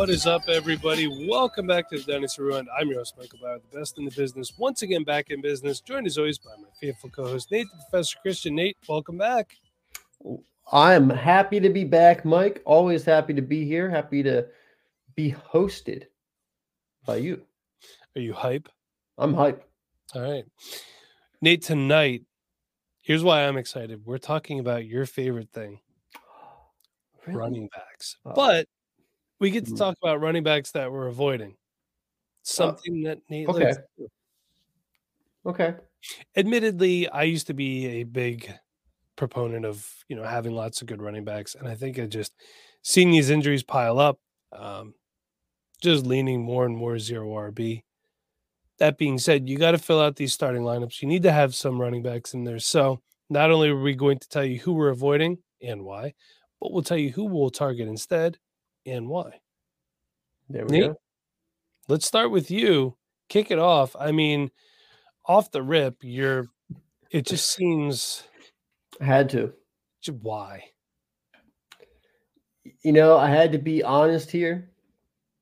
What is up, everybody? Welcome back to the Dynasty Rewind. I'm your host, Michael Bower, the best in the business. Once again, back in business, joined as always by my faithful co-host, Nate, the Professor Christian. Nate, welcome back. I am happy to be back, Mike. Always happy to be here. Happy to be hosted by you. Are you hype? I'm hype. All right. Nate, tonight, here's why I'm excited. We're talking about your favorite thing, Really? running backs. Oh. But we get to Mhm. talk about running backs that we're avoiding. Something that Nate okay. likes. Okay. admittedly, I used to be a big proponent of you know having lots of good running backs, and I think I just seeing these injuries pile up, um, just leaning more and more zero RB. That being said, you got to fill out these starting lineups. You need to have some running backs in there. So not only are we going to tell you who we're avoiding and why, but we'll tell you who we'll target instead and why. There we Nate? go. Let's start with you. Kick it off. I mean, off the rip, you're. It just seems I had to. Why? You know, I had to be honest here.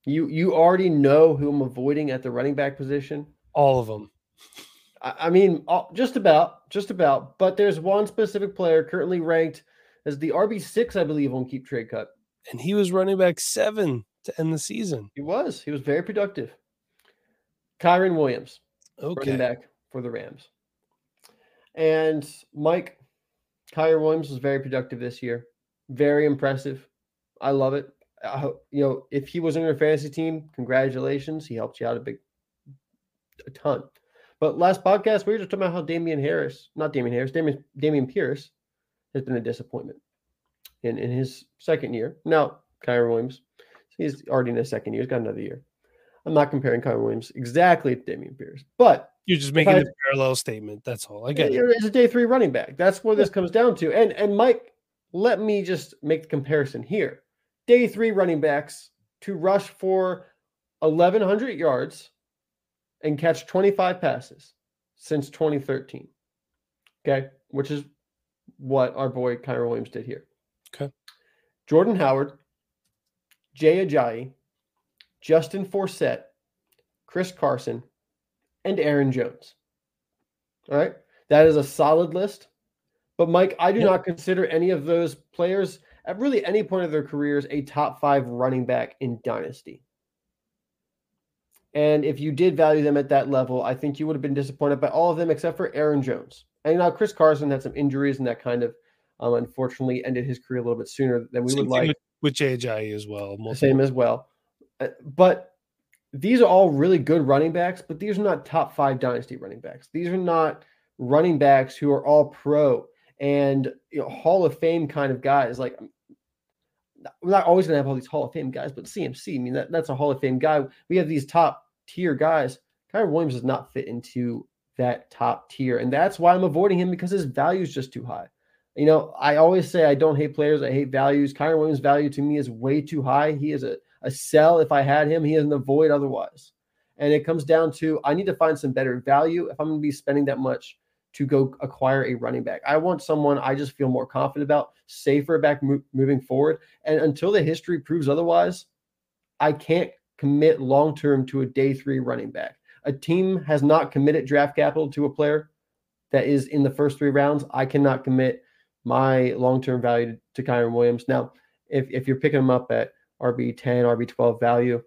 You you already know who I'm avoiding at the running back position. All of them. I, I mean, all- just about, just about. But there's one specific player currently ranked as the RB six, I believe, on Keep Trade Cut. And he was running back seven to end the season. He was. He was very productive. Kyren Williams. Okay. running back for the Rams. And Mike, Kyren Williams was very productive this year. Very impressive. I love it. I hope, you know, if he was in your fantasy team, congratulations. He helped you out a big, a ton. But last podcast, we were just talking about how Damien Harris, not Damien Harris, Damian, Dameon Pierce has been a disappointment in, in his second year. Now, Kyren Williams, he's already in his second year. He's got another year. I'm not comparing Kyren Williams exactly to Dameon Pierce, but You're just making I- a parallel statement. That's all. I get it. it's a day three running back. That's what this comes down to. And and Mike, let me just make the comparison here. Day three running backs to rush for 1,100 yards and catch 25 passes since 2013. Okay, which is what our boy Kyren Williams did here. Jordan Howard, Jay Ajayi, Justin Forsett, Chris Carson, and Aaron Jones. All right. That is a solid list. But Mike, I do Yep. not consider any of those players at really any point of their careers a top five running back in Dynasty. And if you did value them at that level, I think you would have been disappointed by all of them except for Aaron Jones. And now Chris Carson had some injuries and that kind of um, unfortunately ended his career a little bit sooner than we Same would like. with, with as well. Same as well. Uh, But these are all really good running backs, but these are not top five dynasty running backs. These are not running backs who are all pro and you know, Hall of Fame kind of guys. Like, we're not always going to have all these Hall of Fame guys, but CMC, I mean, that, that's a Hall of Fame guy. We have these top tier guys. Kyren Williams does not fit into that top tier. And that's why I'm avoiding him because his value is just too high. You know, I always say I don't hate players, I hate values. Kyren Williams' value to me is way too high. He is a, a sell if I had him, he is an avoid otherwise. And it comes down to I need to find some better value if I'm going to be spending that much to go acquire a running back. I want someone I just feel more confident about, safer back mo- moving forward. And until the history proves otherwise, I can't commit long term to a day three running back. A team has not committed draft capital to a player that is in the first three rounds. I cannot commit my long term value to Kyren Williams. Now, if, if you're picking him up at RB 10, RB 12 value,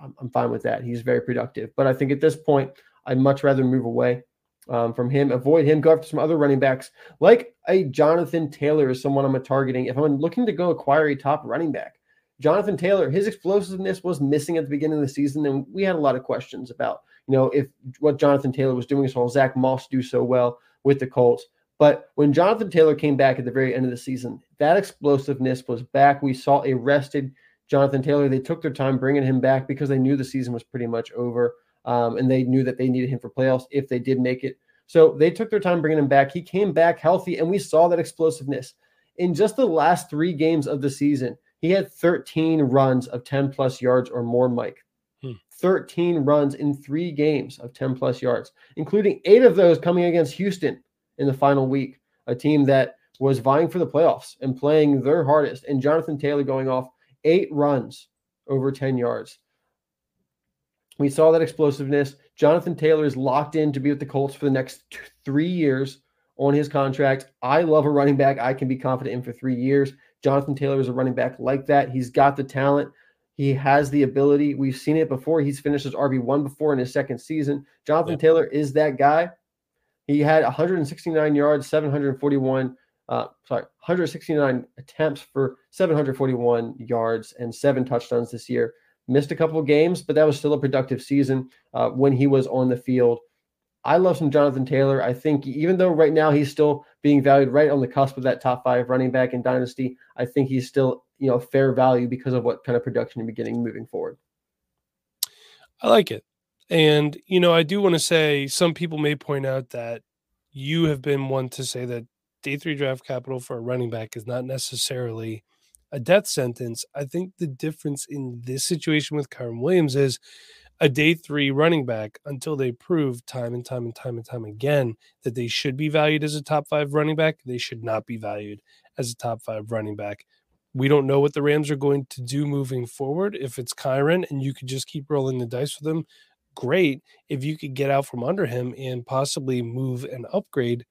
I'm, I'm fine with that. He's very productive. But I think at this point, I'd much rather move away um, from him, avoid him, go after some other running backs like a Jonathan Taylor is someone I'm targeting. If I'm looking to go acquire a top running back, Jonathan Taylor, his explosiveness was missing at the beginning of the season, and we had a lot of questions about, you know, if what Jonathan Taylor was doing saw Zach Moss do so well with the Colts. But when Jonathan Taylor came back at the very end of the season, that explosiveness was back. We saw a rested Jonathan Taylor. They took their time bringing him back because they knew the season was pretty much over, um, and they knew that they needed him for playoffs if they did make it. So they took their time bringing him back. He came back healthy, and we saw that explosiveness. In just the last three games of the season, he had 13 runs of 10 plus yards or more, Mike. Hmm. 13 runs in three games of 10 plus yards, including eight of those coming against Houston in the final week, a team that was vying for the playoffs and playing their hardest. And Jonathan Taylor going off eight runs over 10 yards. We saw that explosiveness. Jonathan Taylor is locked in to be with the Colts for the next two, three years on his contract. I love a running back I can be confident in for three years. Jonathan Taylor is a running back like that. He's got the talent. He has the ability. We've seen it before. He's finished as RB1 before in his second season. Jonathan yeah. Taylor is that guy. He had 169 yards, 741 uh, sorry, 169 attempts for 741 yards and seven touchdowns this year. Missed a couple of games, but that was still a productive season uh, when he was on the field. I love some Jonathan Taylor. I think even though right now he's still being valued right on the cusp of that top five running back in Dynasty, I think he's still you know fair value because of what kind of production you're getting moving forward. I like it. And, you know, I do want to say some people may point out that you have been one to say that day three draft capital for a running back is not necessarily a death sentence. I think the difference in this situation with Kyren Williams is a day three running back until they prove time and time and time and time again that they should be valued as a top five running back. They should not be valued as a top five running back. We don't know what the Rams are going to do moving forward. If it's Kyren and you could just keep rolling the dice with him, great. If you could get out from under him and possibly move and upgrade,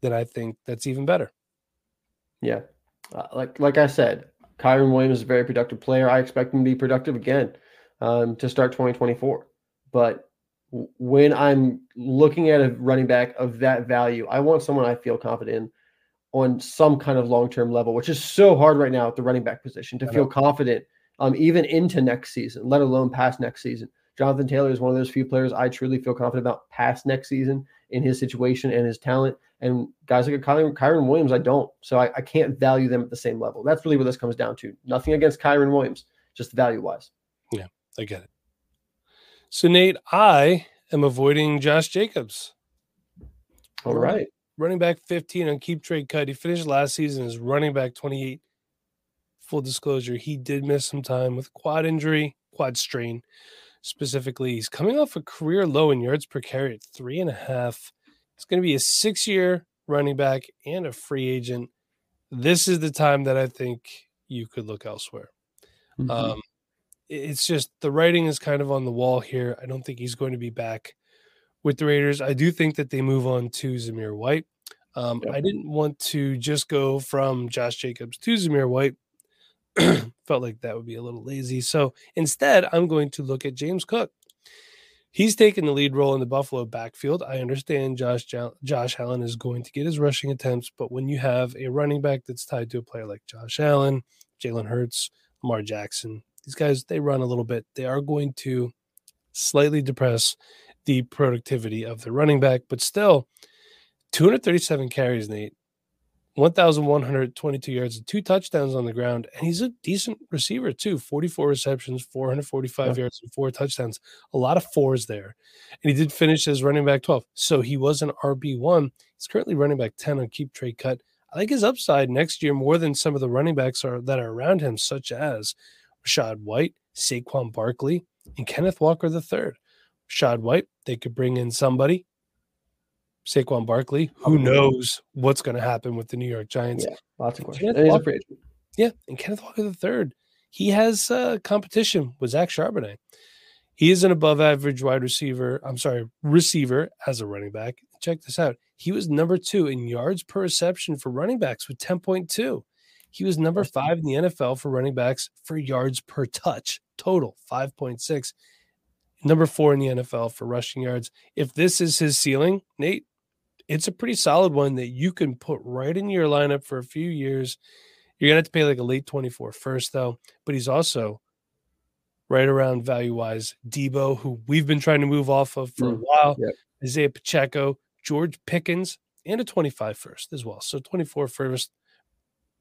then I think that's even better. Yeah, uh, like like I said, Kyren Williams is a very productive player. I expect him to be productive again um, to start 2024. But when I'm looking at a running back of that value, I want someone I feel confident in on some kind of long term level, which is so hard right now at the running back position to feel confident um, even into next season, let alone past next season. Jonathan Taylor is one of those few players I truly feel confident about past next season in his situation and his talent. And guys like Kyren, Kyren Williams, I don't. So I, I, can't value them at the same level. That's really what this comes down to. Nothing against Kyren Williams, just value wise. Yeah, I get it. So, Nate, I am avoiding Josh Jacobs. All right. Running back 15 on keep trade cut. He finished last season as running back 28. Full disclosure, he did miss some time with quad injury, quad strain specifically. He's coming off a career low in yards per carry at three and a half. It's going to be a six year running back and a free agent. This is the time that I think you could look elsewhere. Mm-hmm. Um, it's just the writing is kind of on the wall here. I don't think he's going to be back with the Raiders. I do think that they move on to Zamir White. Um, yep. I didn't want to just go from Josh Jacobs to Zamir White. Felt like that would be a little lazy. So instead, I'm going to look at James Cook he's taken the lead role in the Buffalo backfield. I understand Josh Josh Allen is going to get his rushing attempts, but when you have a running back that's tied to a player like Josh Allen, Jalen Hurts, Lamar Jackson, these guys they run a little bit. They are going to slightly depress the productivity of the running back, but still 237 carries, Nate. 1,122 yards and two touchdowns on the ground. And he's a decent receiver, too 44 receptions, 445 yeah. yards, and four touchdowns. A lot of fours there. And he did finish as running back 12. So he was an RB1. He's currently running back 10 on keep trade cut. I like his upside next year more than some of the running backs are that are around him, such as Rachaad White, Saquon Barkley, and Kenneth Walker III. Rachaad White, they could bring in somebody Saquon Barkley. Who knows what's going to happen with the New York Giants? Yeah, lots of questions. Walker, yeah, and Kenneth Walker the third. He has uh, competition with Zach Charbonnet. He is an above average wide receiver. I'm sorry, receiver as a running back. Check this out. He was number two in yards per reception for running backs with 10.2. He was number five in the NFL for running backs for yards per touch total, 5.6. Number four in the NFL for rushing yards. If this is his ceiling, Nate, it's a pretty solid one that you can put right in your lineup for a few years. You're gonna have to pay like a late 24 first though, but he's also right around value wise. Debo, who we've been trying to move off of for mm, a while, yep. Isiah Pacheco, George Pickens, and a 25 first as well. So 24 first,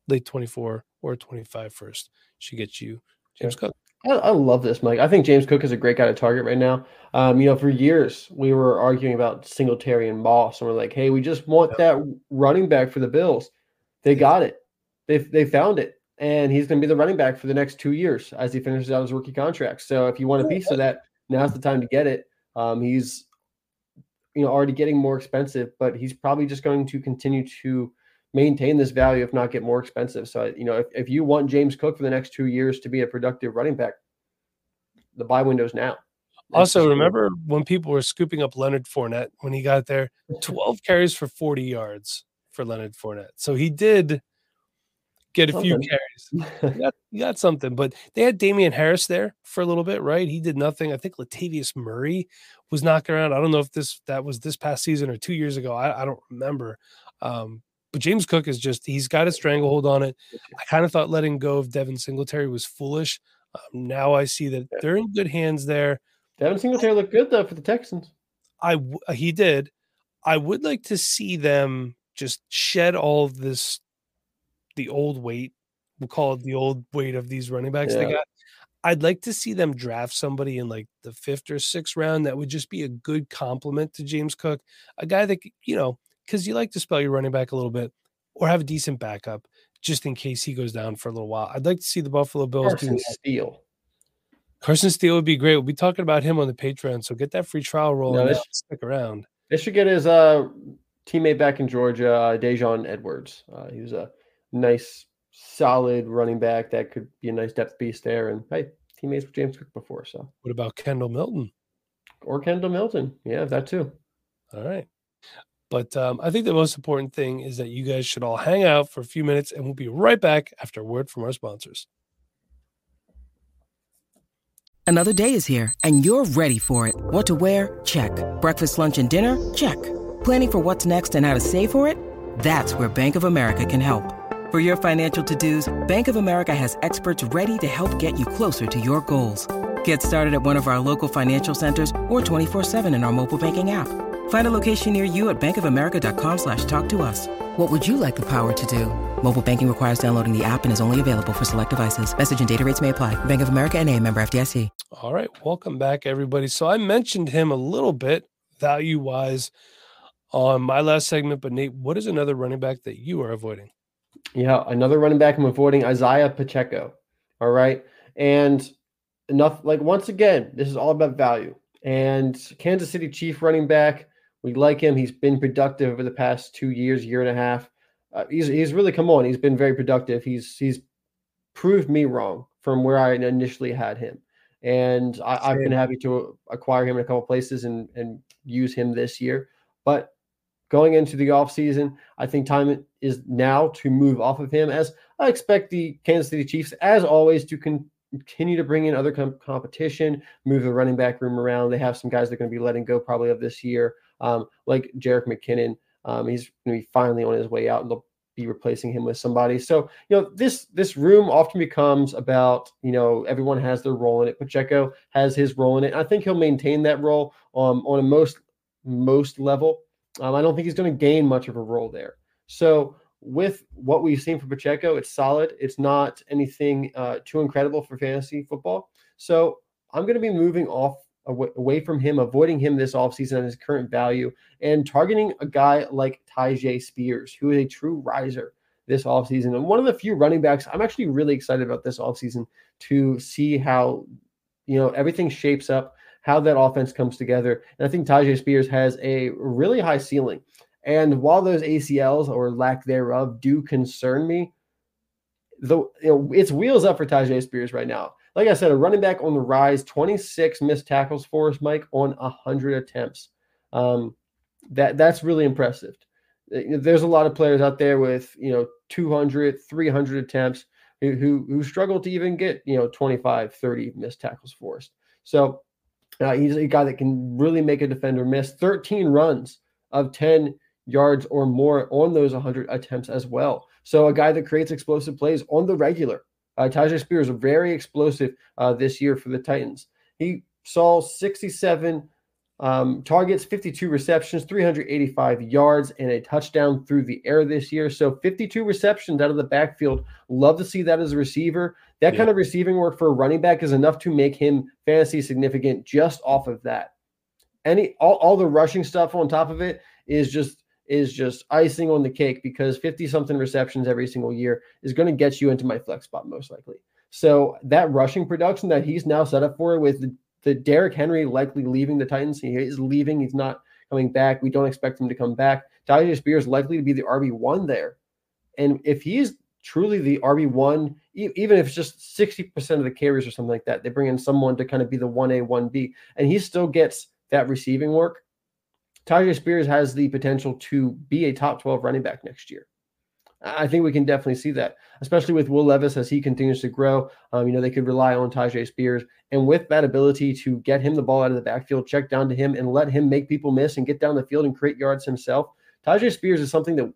late 24 or 25 first should get you James Cook. I, I, love this, Mike. I think James Cook is a great guy to target right now. Um, you know, for years we were arguing about Singletary and Moss, and we're like, hey, we just want that running back for the Bills. They got it. They they found it, and he's going to be the running back for the next two years as he finishes out his rookie contract. So if you want a piece of that, now's the time to get it. Um, he's you know already getting more expensive, but he's probably just going to continue to maintain this value, if not get more expensive. So, you know, if, if you want James Cook for the next two years to be a productive running back, the buy window's now. also, remember when people were scooping up Leonard Fournette when he got there? 12 carries for 40 yards for Leonard Fournette. So he did get a something. few carries. he, got, he got something, but they had Damien Harris there for a little bit, right? He did nothing. I think Latavius Murray was knocking around. I don't know if this that was this past season or two years ago. I, I don't remember. Um, but James Cook is just he's got a stranglehold on it. I kind of thought letting go of Devin Singletary was foolish. Um, now I see that they're in good hands there. Devin Singletary looked good though for the Texans. I uh, he did. I would like to see them just shed all of this, the old weight. We'll call it the old weight of these running backs yeah. they got. I'd like to see them draft somebody in like the fifth or sixth round that would just be a good compliment to James Cook, a guy that you know because you like to spell your running back a little bit or have a decent backup just in case he goes down for a little while. I'd like to see the Buffalo Bills Carson do Steele. Carson Steele would be great. We'll be talking about him on the Patreon, so get that free trial roll no, and stick around. They should get his uh, teammate back in Georgia, uh, Daijun Edwards. Uh, he was a nice, solid running back that could be a nice depth piece there. And hey, teammates with James Cook before. So what about Kendall Milton? Or Kendall Milton? Yeah, that too. All right. But um, I think the most important thing is that you guys should all hang out for a few minutes and we'll be right back after a word from our sponsors. Another day is here and you're ready for it. What to wear? Check. Breakfast, lunch, and dinner? Check. Planning for what's next and how to save for it? That's where Bank of America can help. For your financial to dos, Bank of America has experts ready to help get you closer to your goals. Get started at one of our local financial centers or 24 7 in our mobile banking app. Find a location near you at bankofamerica.com slash talk to us. What would you like the power to do? Mobile banking requires downloading the app and is only available for select devices. Message and data rates may apply. Bank of America and a member FDIC. All right. Welcome back, everybody. So I mentioned him a little bit value-wise on my last segment, but Nate, what is another running back that you are avoiding? Yeah, another running back I'm avoiding, Isiah Pacheco. All right. And enough, like once again, this is all about value. And Kansas City Chief running back – we like him. He's been productive over the past two years, year and a half. Uh, he's he's really come on. He's been very productive. He's he's proved me wrong from where I initially had him, and I, have been happy to acquire him in a couple places and and use him this year. But going into the offseason, I think time is now to move off of him. As I expect the Kansas City Chiefs, as always, to continue to bring in other com- competition, move the running back room around. They have some guys they're going to be letting go probably of this year um, like Jerick McKinnon. Um, he's going to be finally on his way out, and they'll be replacing him with somebody. So you know this this room often becomes about you know everyone has their role in it. Pacheco has his role in it. I think he'll maintain that role um, on a most most level. Um, I don't think he's going to gain much of a role there. So with what we've seen from Pacheco, it's solid. It's not anything uh, too incredible for fantasy football. So I'm going to be moving off away from him, avoiding him this offseason at his current value, and targeting a guy like Tyjae Spears, who is a true riser this offseason. And one of the few running backs I'm actually really excited about this offseason to see how you know everything shapes up, how that offense comes together. And I think Tyjae Spears has a really high ceiling. And while those ACLs or lack thereof do concern me, the you know it's wheels up for Tyjae Spears right now like I said, a running back on the rise, 26 missed tackles for us, Mike, on 100 attempts. Um, that that's really impressive. There's a lot of players out there with you know 200, 300 attempts who who, who struggle to even get you know 25, 30 missed tackles forced. So uh, he's a guy that can really make a defender miss. 13 runs of 10 yards or more on those 100 attempts as well. So a guy that creates explosive plays on the regular. Uh, Tyjae Spears very explosive uh, this year for the Titans. He saw 67 Um, targets 52 receptions, 385 yards, and a touchdown through the air this year. So 52 receptions out of the backfield. Love to see that as a receiver. That Yeah. kind of receiving work for a running back is enough to make him fantasy significant just off of that. Any all, all the rushing stuff on top of it is just is just icing on the cake because 50 something receptions every single year is going to get you into my flex spot most likely. So that rushing production that he's now set up for with the, the Derrick Henry likely leaving the Titans, he is leaving. He's not coming back. We don't expect him to come back. Tyjae Spears likely to be the RB one there, and if he's truly the RB one, e- even if it's just sixty percent of the carries or something like that, they bring in someone to kind of be the one A one B, and he still gets that receiving work. Tyjae Spears has the potential to be a top twelve running back next year. I I think we can definitely see that, especially with Will Levis as he continues to grow. Um, you know, they could rely on Tyjae Spears. And with that ability to get him the ball out of the backfield, check down to him, and let him make people miss and get down the field and create yards himself, Tyjae Spears is something that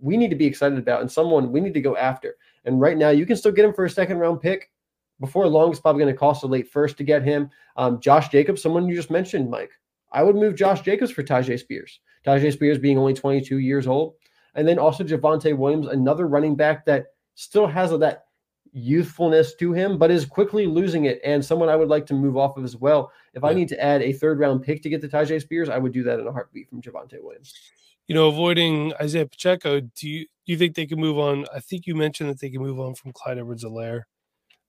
we need to be excited about and someone we need to go after. And right now, you can still get him for a second round pick. Before long, it's probably going to cost a late first to get him. Um, Josh Jacobs, someone you just mentioned, Mike. I would move Josh Jacobs for Tyjae Spears. Tyjae Spears being only 22 years old. And then also Javonte Williams, another running back that still has that youthfulness to him, but is quickly losing it. And someone I would like to move off of as well. If I need to add a third round pick to get to Tyjae Spears, I would do that in a heartbeat from Javonte Williams. You know, avoiding Isiah Pacheco, do you do you think they can move on? I think you mentioned that they can move on from Clyde Edwards Helaire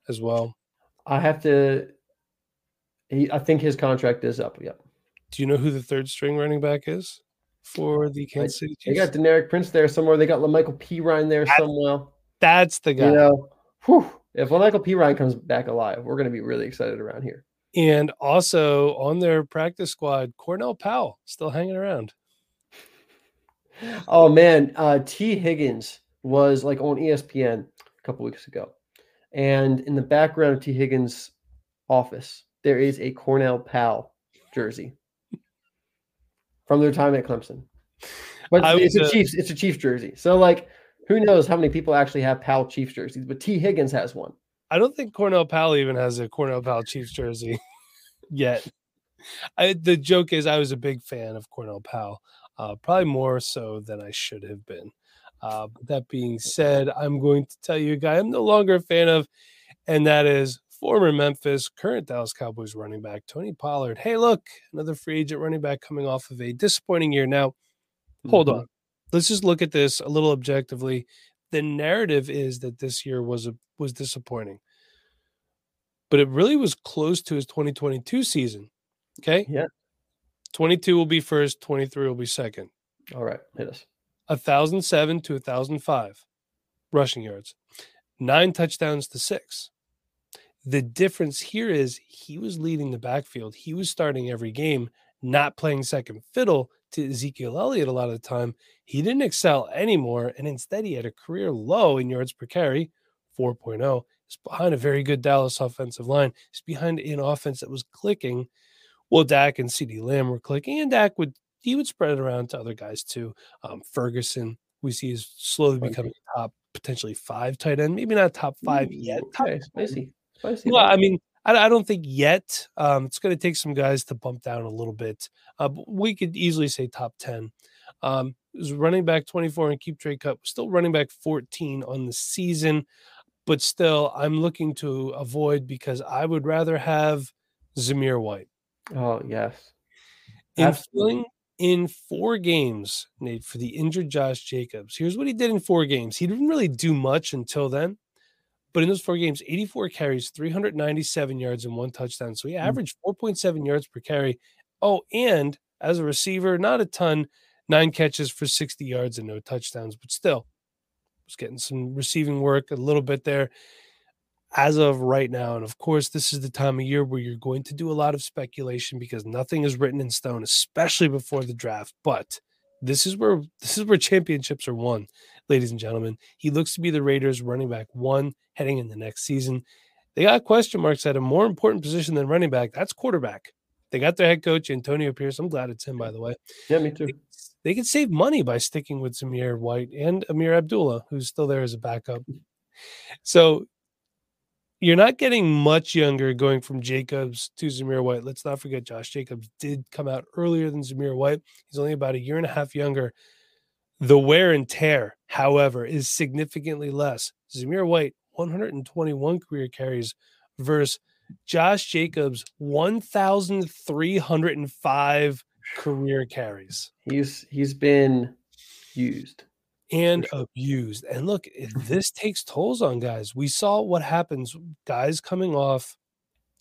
as well. I have to. He, I think his contract is up. Yep. Do you know who the third string running back is for the Kansas City Chiefs? They got Deneric Prince there somewhere. They got La'Mical Perine there That's- somewhere. That's the guy. You know, whew, if La'Mical Perine comes back alive, we're going to be really excited around here. And also on their practice squad, Cornell Powell still hanging around. Oh man, uh, Tee Higgins was like on ESPN a couple weeks ago, and in the background of Tee Higgins' office, there is a Cornell Powell jersey from their time at Clemson. But I it's a uh, Chiefs, it's a Chiefs jersey. So like, who knows how many people actually have Powell Chiefs jerseys? But Tee Higgins has one. I don't think Cornell Powell even has a Cornell Powell Chiefs jersey yet. I, the joke is, I was a big fan of Cornell Powell, uh, probably more so than I should have been. Uh, that being said, I'm going to tell you a guy I'm no longer a fan of, and that is former Memphis, current Dallas Cowboys running back Tony Pollard. Hey, look, another free agent running back coming off of a disappointing year. Now, hold Mhm. on. Let's just look at this a little objectively. The narrative is that this year was a, was disappointing, but it really was close to his 2022 season. Okay, Yeah. 22 will be first, 23 will be second. All right, hit us. A thousand seven to a thousand five rushing yards, nine touchdowns to six. The difference here is he was leading the backfield. He was starting every game, not playing second fiddle to Ezekiel Elliott a lot of the time. He didn't excel anymore. And instead, he had a career low in yards per carry, 4.0. He's behind a very good Dallas offensive line. He's behind an offense that was clicking. Well, Dak and CeeDee Lamb were clicking, and Dak would he would spread it around to other guys too. Um, Ferguson, we see is slowly becoming top potentially five tight end, maybe not top five yet. Ooh, top Okay, spicy, Well, I mean, I, I don't think yet. Um, it's going to take some guys to bump down a little bit. Uh, we could easily say top 10. Um, was running back 24 and keep trade cut, still running back 14 on the season, but still, I'm looking to avoid because I would rather have Zamir White. oh yes, In filling in four games, Nate, for the injured Josh Jacobs, here's what he did in four games. He didn't really do much until then, but in those four games, 84 carries, 397 yards, and one touchdown. So he Mm. averaged 4.7 yards per carry. Oh, and as a receiver, not a ton, nine catches for 60 yards and no touchdowns, but still was getting some receiving work a little bit there as of right now. And of course, this is the time of year where you're going to do a lot of speculation because nothing is written in stone, especially before the draft. But this is where this is where championships are won, ladies and gentlemen. He looks to be the Raiders running back one heading in the next season. They got question marks at a more important position than running back. That's quarterback. They got their head coach, Antonio Pierce. I'm glad it's him, by the way. yeah, me too. They, they could save money by sticking with Zamir White and Ameer Abdullah, who's still there as a backup. So you're not getting much younger going from Jacobs to Zamir White. Let's not forget Josh Jacobs did come out earlier than Zamir White. He's only about a year and a half younger. The wear and tear, however, is significantly less. Zamir White, 121 career carries versus Josh Jacobs, 1,305 career carries. He's he's been used and abused. And look, eh, mm-hmm. this takes tolls on guys. We saw what happens guys coming off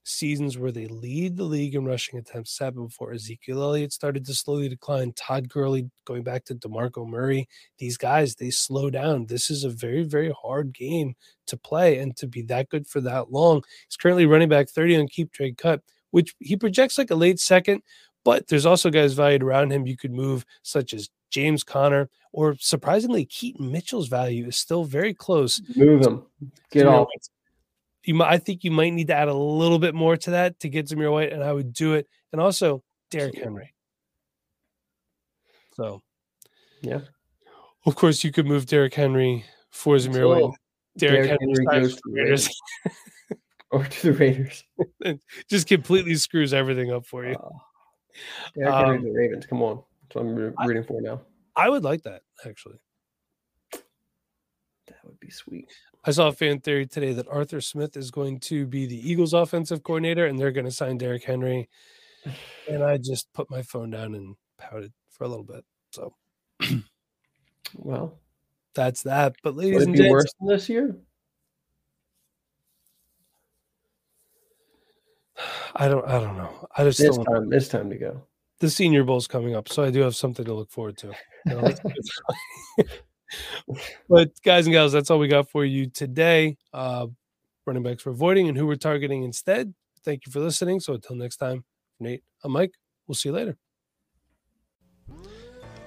seasons where they lead the league in rushing attempts happened before Ezekiel Elliott started to slowly decline. Todd Gurley going back to DeMarco Murray. These guys, they slow down. This is a very, very hard game to play and to be that good for that long. He's currently running back 30 on keep trade cut, which he projects like a late second, but there's also guys valued around him you could move, such as James Conner, or surprisingly, Keaton Mitchell's value is still very close. Move him. Get off. You might, I think you might need to add a little bit more to that to get Zamir White, and I would do it. And also Derrick Henry. So, yeah. Of course, you could move Derrick Henry for Zamir White. Derrick, Derrick Henry, Henry goes to the Raiders. or to the Raiders. just completely screws everything up for you. Uh, Derrick um, Henry the Ravens. Come on. That's what I'm rooting I, for now. I would like that actually. That would be sweet. I saw a fan theory today that Arthur Smith is going to be the Eagles offensive coordinator and they're going to sign Derrick Henry. And I just put my phone down and pouted for a little bit. So, well, that's that. But ladies and gents, worse than this year. I don't. I don't know. I just it's time. It's time to go the Senior Bowl is coming up, so I do have something to look forward to. but guys and gals, that's all we got for you today. Uh, running backs for avoiding and who we're targeting instead. Thank you for listening. So until next time, Nate, I'm Mike. We'll see you later.